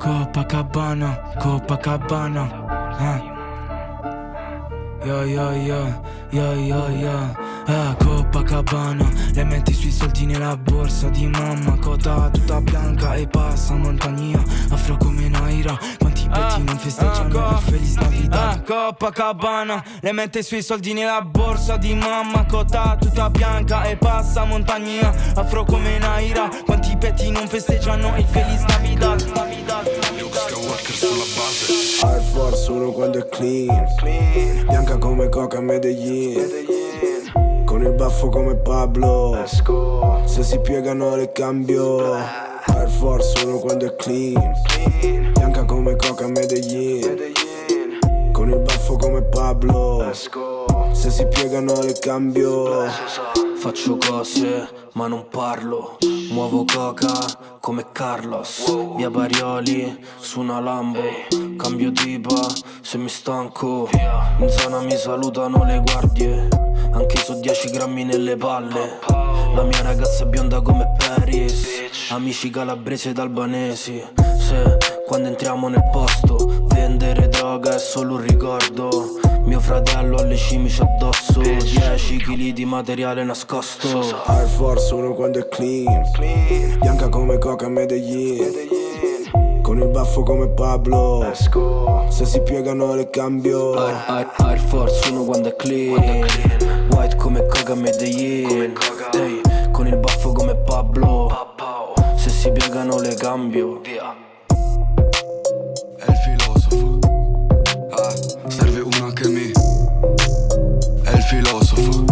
Copacabana, Copacabana. Ah. Yo yo yo, yo yo yo Ah, Copacabana Le metti sui soldi nella borsa di mamma. Cota tutta bianca e passa montagna Afro come Naira. Quanti petti ah, non festeggiano ah, il Feliz Navidad. Ah, Copacabana Le mette sui soldi nella borsa di mamma. Cota tutta bianca e passa montagna Afro come Naira. Quanti petti non festeggiano il Feliz Navidad. Navidad, Navidad. Air Force 1 quando è clean. Bianca come coca a Medellin Con il baffo come Pablo. Se si piegano le cambio. Air Force 1 quando è clean. Bianca come coca Medellin Con il baffo come Pablo. Se si piegano le cambio Faccio cose ma non parlo. Muovo coca come Carlos. Via Barioli su una Lambo. Cambio tipa se mi stanco. In zona mi salutano le guardie. Anche so 10 grammi nelle palle. La mia ragazza è bionda come Paris. Amici calabresi ed albanesi. Se quando entriamo nel posto Vendere droga è solo un ricordo mio fratello ha le cimici addosso. 10 kg di materiale nascosto. Air Force 1 quando è clean. Bianca come coca a Medellin Con il baffo come Pablo. Se si piegano le cambio. Air, Air, Air Force 1 quando è clean. White come coca a Medellin Ehi, Con il baffo come Pablo. Se si piegano le cambio filosofo.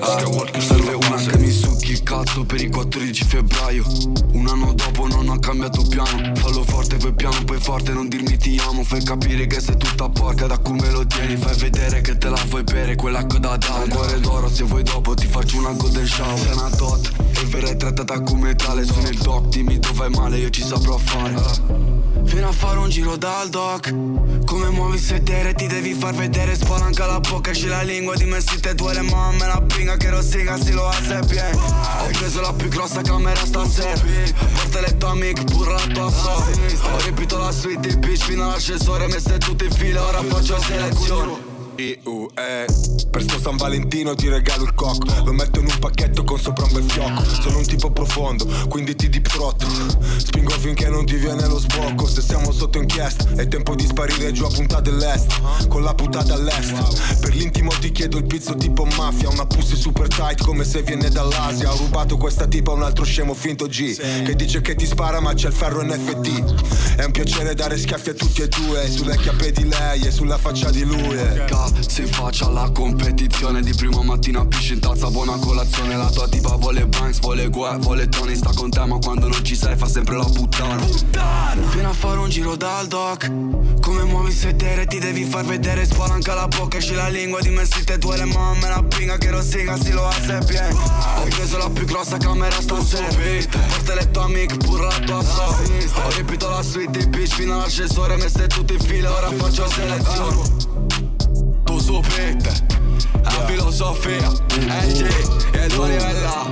Ah, Serve una che mi succhi il cazzo per il 14 febbraio. Un anno dopo non ho cambiato piano. Fallo forte poi piano poi forte non dirmi ti amo. Fai capire che sei tutta porca da come lo tieni. Fai vedere che te la vuoi bere quell'acqua da dare. Un cuore d'oro se vuoi dopo ti faccio una golden shower. Sei una tot e verrai trattata come tale Sono il doc dimmi dove male io ci saprò fare. Fino a fare un giro dal doc. Come muovi il sedere ti devi far vedere Spalanca la bocca esci la lingua Di me si te duele ma me la pinga Che rossiga si lo hace bien Ho preso la più grossa camera stasera. Porta le tue amiche pure la tua so Ho riempito la suite di bitch fino all'ascensore Messe tutte in fila ora faccio selezione IUE Per sto San Valentino ti regalo il cocco sopra un bel fiocco Sono tipo profondo, quindi ti throat. Spingo finché non ti viene lo sbocco Se siamo sotto inchiesta È tempo di sparire giù a punta dell'est Con la puntata all'est. Per l'intimo ti chiedo il pizzo tipo mafia Una pussy super tight come se viene dall'Asia. Ho rubato questa tipa a un altro scemo finto G Che dice che ti spara ma c'è il ferro NFT È un piacere dare schiaffi a tutti e due Sulle chiappe di lei e sulla faccia di lui. Si faccia la competizione Di prima mattina pisci in tazza buona colazione La tua tipa vuole Banks, vuole Gue, vuole Tony Sta con te ma quando non ci sei fa sempre la puttana. Puttana! Vieni a fare un giro dal doc. Come muovi il sedere ti devi far vedere. Spalanca la bocca, esci la lingua Di me si te duele ma me la pinga Che rossiga si lo hace bien Ho preso la più grossa camera stasera Porta le tue amiche pure la tua so Ho riempito la suite di bitch fino all'ascensore Messe tutte in fila. Ora faccio selezione. Tu sopite La filosofia. LG e due livella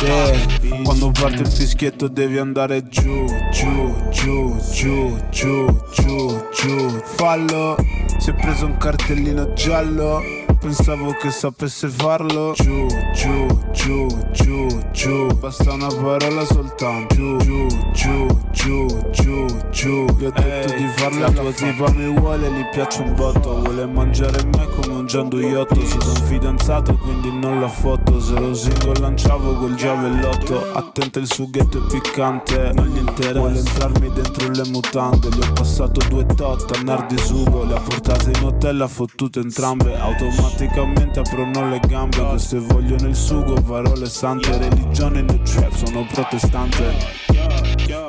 sì, quando parte il fischietto devi andare giù, giù, giù, giù, giù, giù, giù. Fallo, si è preso un cartellino giallo pensavo che sapesse farlo. Giù, giù, giù, giù, giù. Basta una parola soltanto. Giù, giù, giù, giù, giù, giù. Gli ho detto Ehi, di farla La tua tipa mi vuole, gli piace un botto. Vuole mangiare me come un gianduiotto Sono un fidanzato quindi non la foto. Se lo single lanciavo col giavellotto. Attenta il sughetto è piccante Non gli interessa. Vuole entrarmi dentro le mutande. Gli ho passato due tot a nar di sugo. Le ha portate in hotel, ha fottute entrambe. Automaticamente automaticamente aprono le gambe che se vogliono il sugo parole sante religione nel trap sono protestante.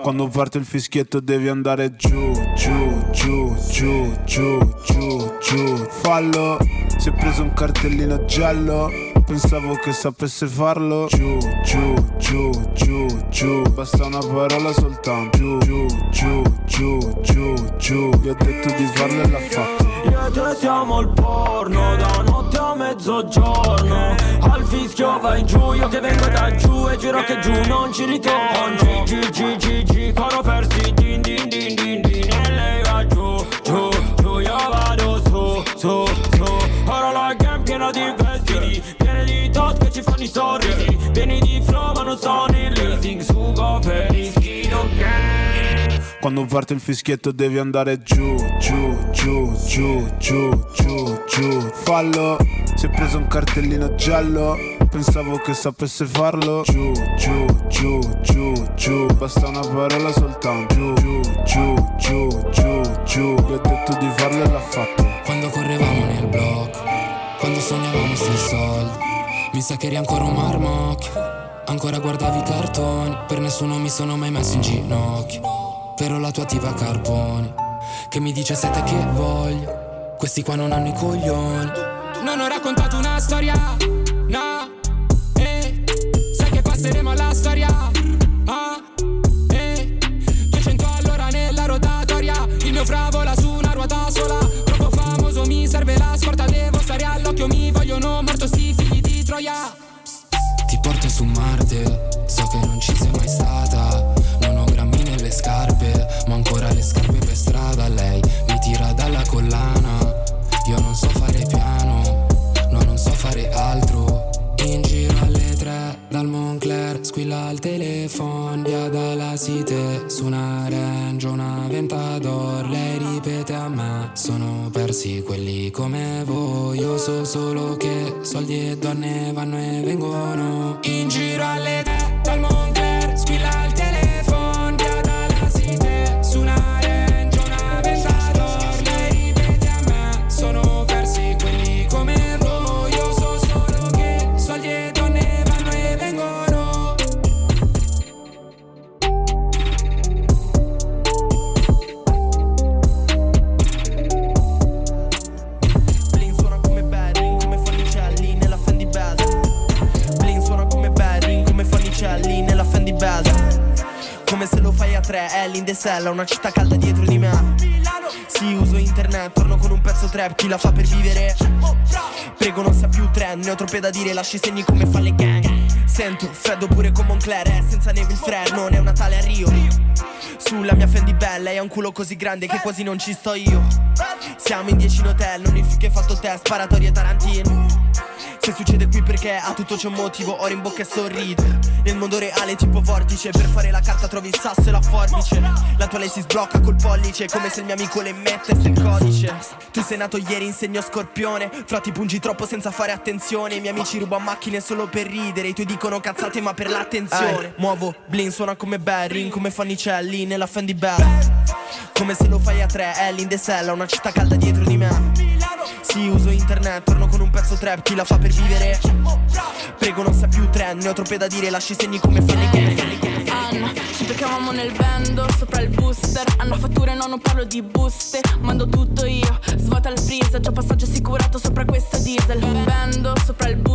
Quando parte il fischietto devi andare giù, giù, giù, giù, giù, giù, giù. Fallo, si è preso un cartellino giallo Pensavo che sapesse farlo. Giù, giù, giù, giù, giù. Basta una parola soltanto. Giù, giù, giù, giù, giù, giù. Gli ho detto di farlo e l'ha fatto Io e te siamo il porno Da notte a mezzogiorno. Al fischio vai giù Io che vengo da giù E giro che giù non ci ritorno. G, G, G, G, Coro persi din din din din din. E lei va giù, giù, giù Io vado su, su, su piena di vestiti Piene di tot che ci fanno i sorrisi Pieni di flow ma non sono in leasing Sugo per i schino gang quando parte il fischietto devi andare giù, giù, giù, giù, giù, giù, giù. Fallo, si è preso un cartellino giallo. Pensavo che sapesse farlo. Giù, giù, giù, giù, giù. Basta una parola soltanto. Giù, giù, giù, giù, giù, giù. Gli ho detto di farlo e l'ha fatto. Quando correvamo nel blocco, quando sognavamo sti soldi. Mi sa che eri ancora un marmocchio. Ancora guardavi i cartoni. Per nessuno mi sono mai messo in ginocchio però la tua tiva carbone Che mi dice sette che voglio Questi qua non hanno i coglioni Non ho raccontato una storia No dalla cité, su una range, una ventador. Lei ripete a me, sono persi quelli come voi. Io so solo che soldi e donne vanno e vengono. In giro alle tre tre. È l'Indesella, una città calda dietro di me. Sì, uso internet, torno con un pezzo trap, chi la fa per vivere? Prego non sa più trend, ne ho troppe da dire, lasci segni come fa le gang. Sento freddo pure come Moncler, è senza neve il fred, non è un Natale a Rio. Sulla mia Fendi bella, lei ha un culo così grande che quasi non ci sto io. Siamo in 10 in hotel, non il che fatto te, sparatorie Tarantino se succede qui perché a tutto c'è un motivo Ora in bocca e sorrido Nel mondo reale tipo vortice Per fare la carta trovi il sasso e la forbice. La tua lei si sblocca col pollice Come se il mio amico le mettesse il codice. Tu sei nato ieri in segno scorpione Fra ti pungi troppo senza fare attenzione. I miei amici rubano macchine solo per ridere I tuoi dicono cazzate ma per l'attenzione. Ehi, Muovo, Blin suona come Barry Come Fannicelli nella Fendi Bell. Come se lo fai a tre, Ellie in the Sella Una città calda dietro di me sì, uso internet, torno con un pezzo trap, chi la fa per vivere? Prego non sa più trend, ne ho troppe da dire, lasci segni come fanno i Anna, ci beccavamo nel vendo, sopra il booster. Hanno fatture, no, non parlo di buste. Mando tutto io, svuota il freezer Già passaggio assicurato sopra questa diesel. Vendo, sopra il booster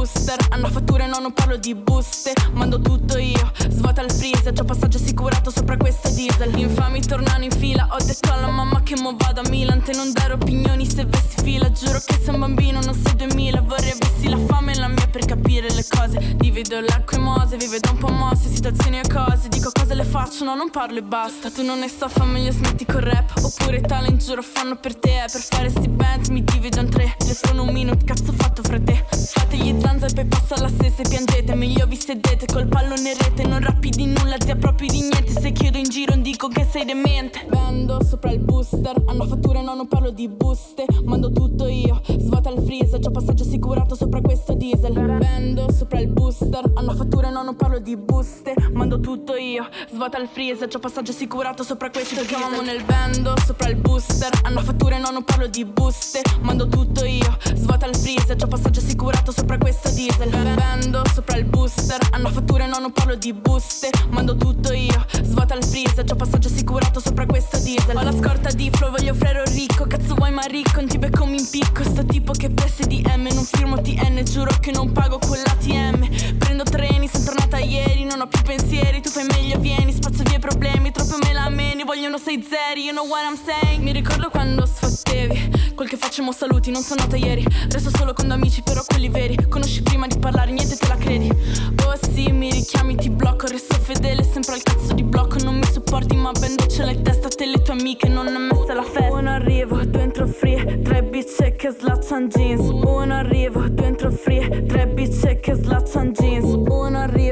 Hanno fatture, no, non parlo di buste. Mando tutto io, svuota il freezer. Già passaggio assicurato sopra questa diesel. Infami tornano in fila. Ho detto alla mamma che mo vado a Milan. Te non dare opinioni se vessi fila. Giuro che sei un bambino, non sei 2000 Vorrei avessi la fame e la mia per capire le cose. Divido l'acqua e mose, vive da un po' mosse Situazioni e cose, dico cose le faccio No, non parlo e basta. Tu non ne so, meglio smetti con rap. Oppure talent, giuro fanno per te. Per fare sti bands mi divido in tre. Telefono un minuto, cazzo fatto fra te. Fate gli zanza e poi passa la stessa e piangete. Meglio vi sedete col pallone rete Non rappi di nulla, zia proprio di niente. Se chiedo in giro dico che sei demente. Vendo sopra il booster Hanno fatture, no, non parlo di buste. Mando tutto io, svuota il freezer C'ho passaggio assicurato sopra questo diesel. Vendo sopra il booster Hanno fatture, no, non parlo di buste. Mando tutto io, svuota il freezer C'ho passaggio assicurato sopra questo Ci chiamamo nel vendo sopra il booster Hanno fatture, no, non parlo di buste. Mando tutto io, svuota il freezer C'ho passaggio assicurato sopra questo diesel. Vendo sopra il booster. Hanno fatture, no, non parlo di buste. Mando tutto io, svuota il freezer. C'ho passaggio assicurato sopra questo diesel. Ho la scorta di flow, voglio frero ricco. Cazzo vuoi ma ricco, non ti becco mi impicco. Sto tipo che presse di M Non firmo TN, giuro che non pago con l'ATM Prendo treni, sono tornata ieri. Non ho più pensieri, tu fai meglio, vieni. Spazzo via i problemi, troppo me la meni. Vogliono sei zeri, you know what I'm saying. Mi ricordo quando sfottevi Quel che facciamo saluti, non sono nata ieri. Resto solo con amici, però quelli veri Conosci prima di parlare, niente te la credi? Oh sì, mi richiami, ti blocco Resto fedele, sempre al cazzo di blocco. Non mi supporti, ma bendo ce l'hai testa Te le tue amiche, non è messa la festa. Uno arrivo, due entro free Tre bitch che slaccian jeans. Uno arrivo, due entro free Tre bitch che slaccian jeans. Uno arrivo,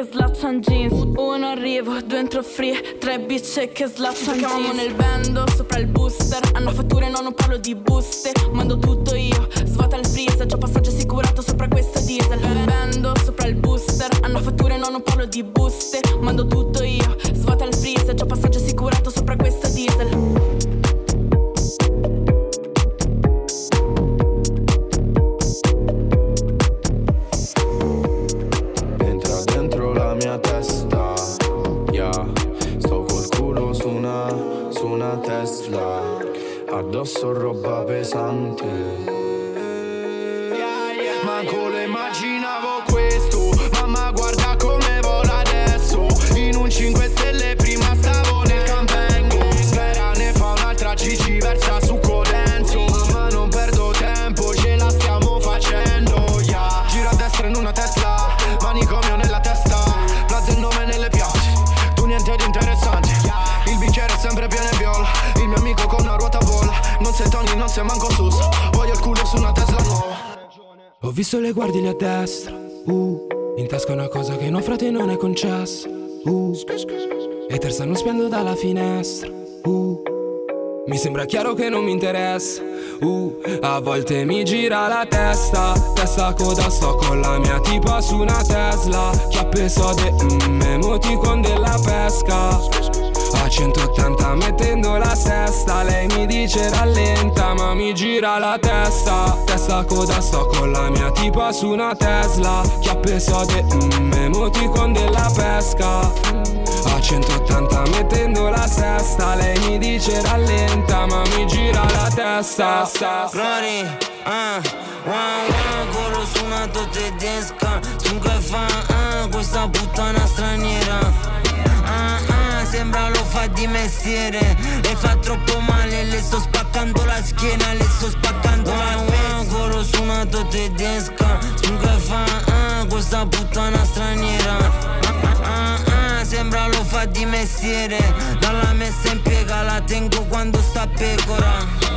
che slaccian jeans. Uno arrivo, due entro free Tre bitch che slaccian jeans. Chiamamo nel bando, sopra il booster. Hanno fatture, no, non parlo di buste. Mando tutto io, svuota il freezer. Già passaggio assicurato sopra questa diesel. Bando, sopra il booster. Hanno fatture, no, non parlo di buste. Mando tutto addosso roba pesante. Manco lo immaginavo non sei manco sus. Voglio il culo su una Tesla nuova. Ho visto le guardie lì a destra Uh, in tasca una cosa che no frate non è concessa Uh, e te stanno spiando dalla finestra Uh, mi sembra chiaro che non mi interessa Uh, a volte mi gira la testa Testa coda sto con la mia tipa su una Tesla Chiappe sode, mm, emoticon della pesca a 180 mettendo la sesta. Lei mi dice rallenta ma mi gira la testa. Testa coda sto con la mia tipa su una Tesla. Chiappe sode, mm, emoticon della pesca. A 180 mettendo la sesta. Lei mi dice rallenta ma mi gira la testa. Flori, ah, wow, wow, corro su una tedesca Sunt che fa, ah, questa puttana straniera sembra lo fa di mestiere. Le fa troppo male, le sto spaccando la schiena Le sto spaccando la mano Coro su una tedesca Su fa ah, questa puttana straniera. Ah, ah, ah, Sembra lo fa di mestiere. Dalla messa in piega la tengo quando sta pecora.